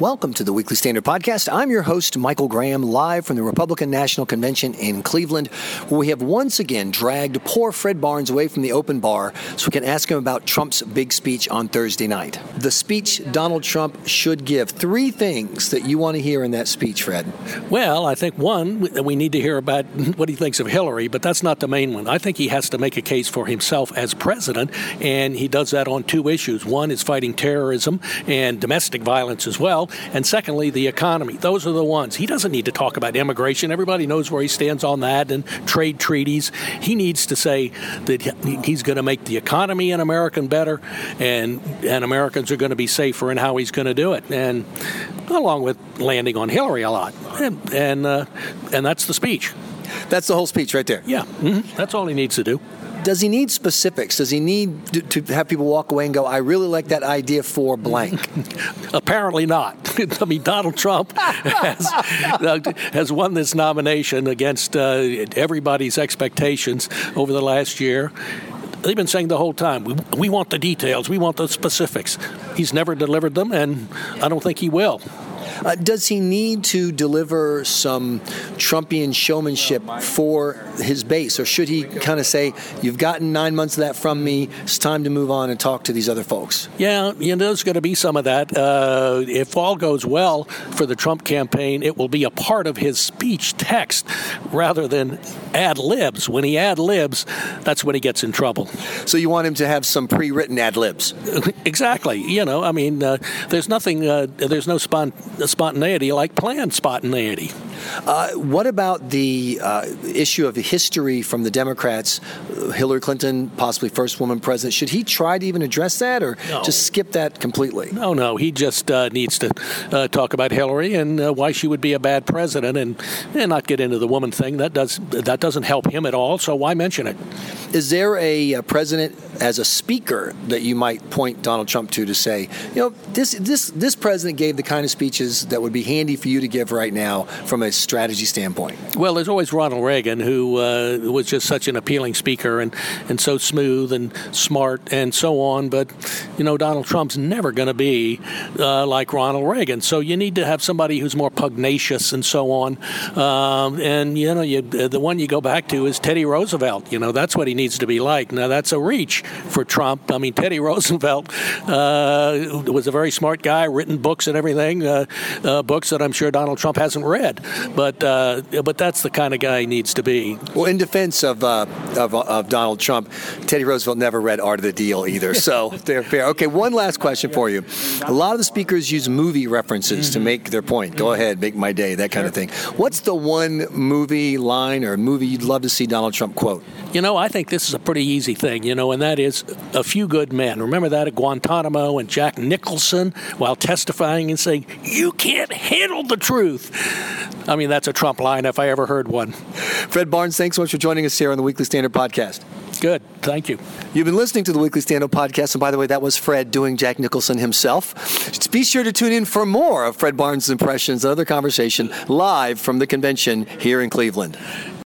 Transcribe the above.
Welcome to the Weekly Standard Podcast. I'm your host, Michael Graham, live from the Republican National Convention in Cleveland, where we have once again dragged poor Fred Barnes away from the open bar so we can ask him about Trump's big speech on Thursday night. The speech Donald Trump should give. Three things that you want to hear in that speech, Fred. Well, I think one, we need to hear about what he thinks of Hillary, but that's not the main one. I think he has to make a case for himself as president, and he does that on two issues. One is fighting terrorism and domestic violence as well. And secondly, the economy. Those are the ones. He doesn't need to talk about immigration. Everybody knows where he stands on that and trade treaties. He needs to say that he's going to make the economy in America better and, and Americans are going to be safer and how he's going to do it. And along with landing on Hillary a lot. And, and, uh, and that's the speech. That's the whole speech right there. Yeah, mm-hmm. that's all he needs to do does he need specifics? Does he need to, to, have people walk away and go, I really like that idea for blank? Apparently not. I mean, Donald Trump has, uh, has won this nomination against uh, everybody's expectations over the last year they've been saying the whole time, we, we want the details, we want the specifics. He's never delivered them, and I don't think he will. Uh, does he need to deliver some Trumpian showmanship for his base, or should he kind of say, "You've gotten nine months of that from me. It's time to move on and talk to these other folks"? Yeah, you know, there's going to be some of that. Uh, if all goes well for the Trump campaign, it will be a part of his speech text rather than ad libs. When he ad libs, that's when he gets in trouble. So you want him to have some pre-written ad libs? exactly. You know, I mean, uh, there's nothing. Uh, there's no spon- spontaneity like planned spontaneity. Uh, what about the uh, issue of history from the Democrats? Hillary Clinton, possibly first woman president. Should he try to even address that, or no. just skip that completely? No, no. He just uh, needs to uh, talk about Hillary and uh, why she would be a bad president, and, and not get into the woman thing. That does that doesn't help him at all. So why mention it? Is there a, a president as a speaker that you might point Donald Trump to to say, you know, this this this president gave the kind of speeches that would be handy for you to give right now from a strategy standpoint? Well, there's always Ronald Reagan, who uh, was just such an appealing speaker and, and so smooth and smart and so on. But, you know, Donald Trump's never going to be uh, like Ronald Reagan. So you need to have somebody who's more pugnacious and so on. Um, and, you know, you, the one you go back to is Teddy Roosevelt. You know, that's what he needs to be like. Now, that's a reach for Trump. I mean, Teddy Roosevelt uh, was a very smart guy, written books and everything, uh, uh, books that I'm sure Donald Trump hasn't read. But uh, but that's the kind of guy he needs to be. Well, in defense of, uh, of, of Donald Trump, Teddy Roosevelt never read Art of the Deal either. So they're fair. Okay, one last question for you. A lot of the speakers use movie references mm-hmm. to make their point. Go ahead, make my day, that kind sure. of thing. What's the one movie line or movie you'd love to see Donald Trump quote? You know, I think this is a pretty easy thing, you know, and that is A Few Good Men. Remember that at Guantanamo and Jack Nicholson, while testifying and saying, You can't handle the truth. I mean, that's a Trump line if I ever heard one. Fred Barnes, thanks so much for joining us here on the Weekly Standard Podcast. Good. Thank you. You've been listening to the Weekly Standard Podcast. And by the way, that was Fred doing Jack Nicholson himself. Just Be sure to tune in for more of Fred Barnes' impressions and other conversation live from the convention here in Cleveland.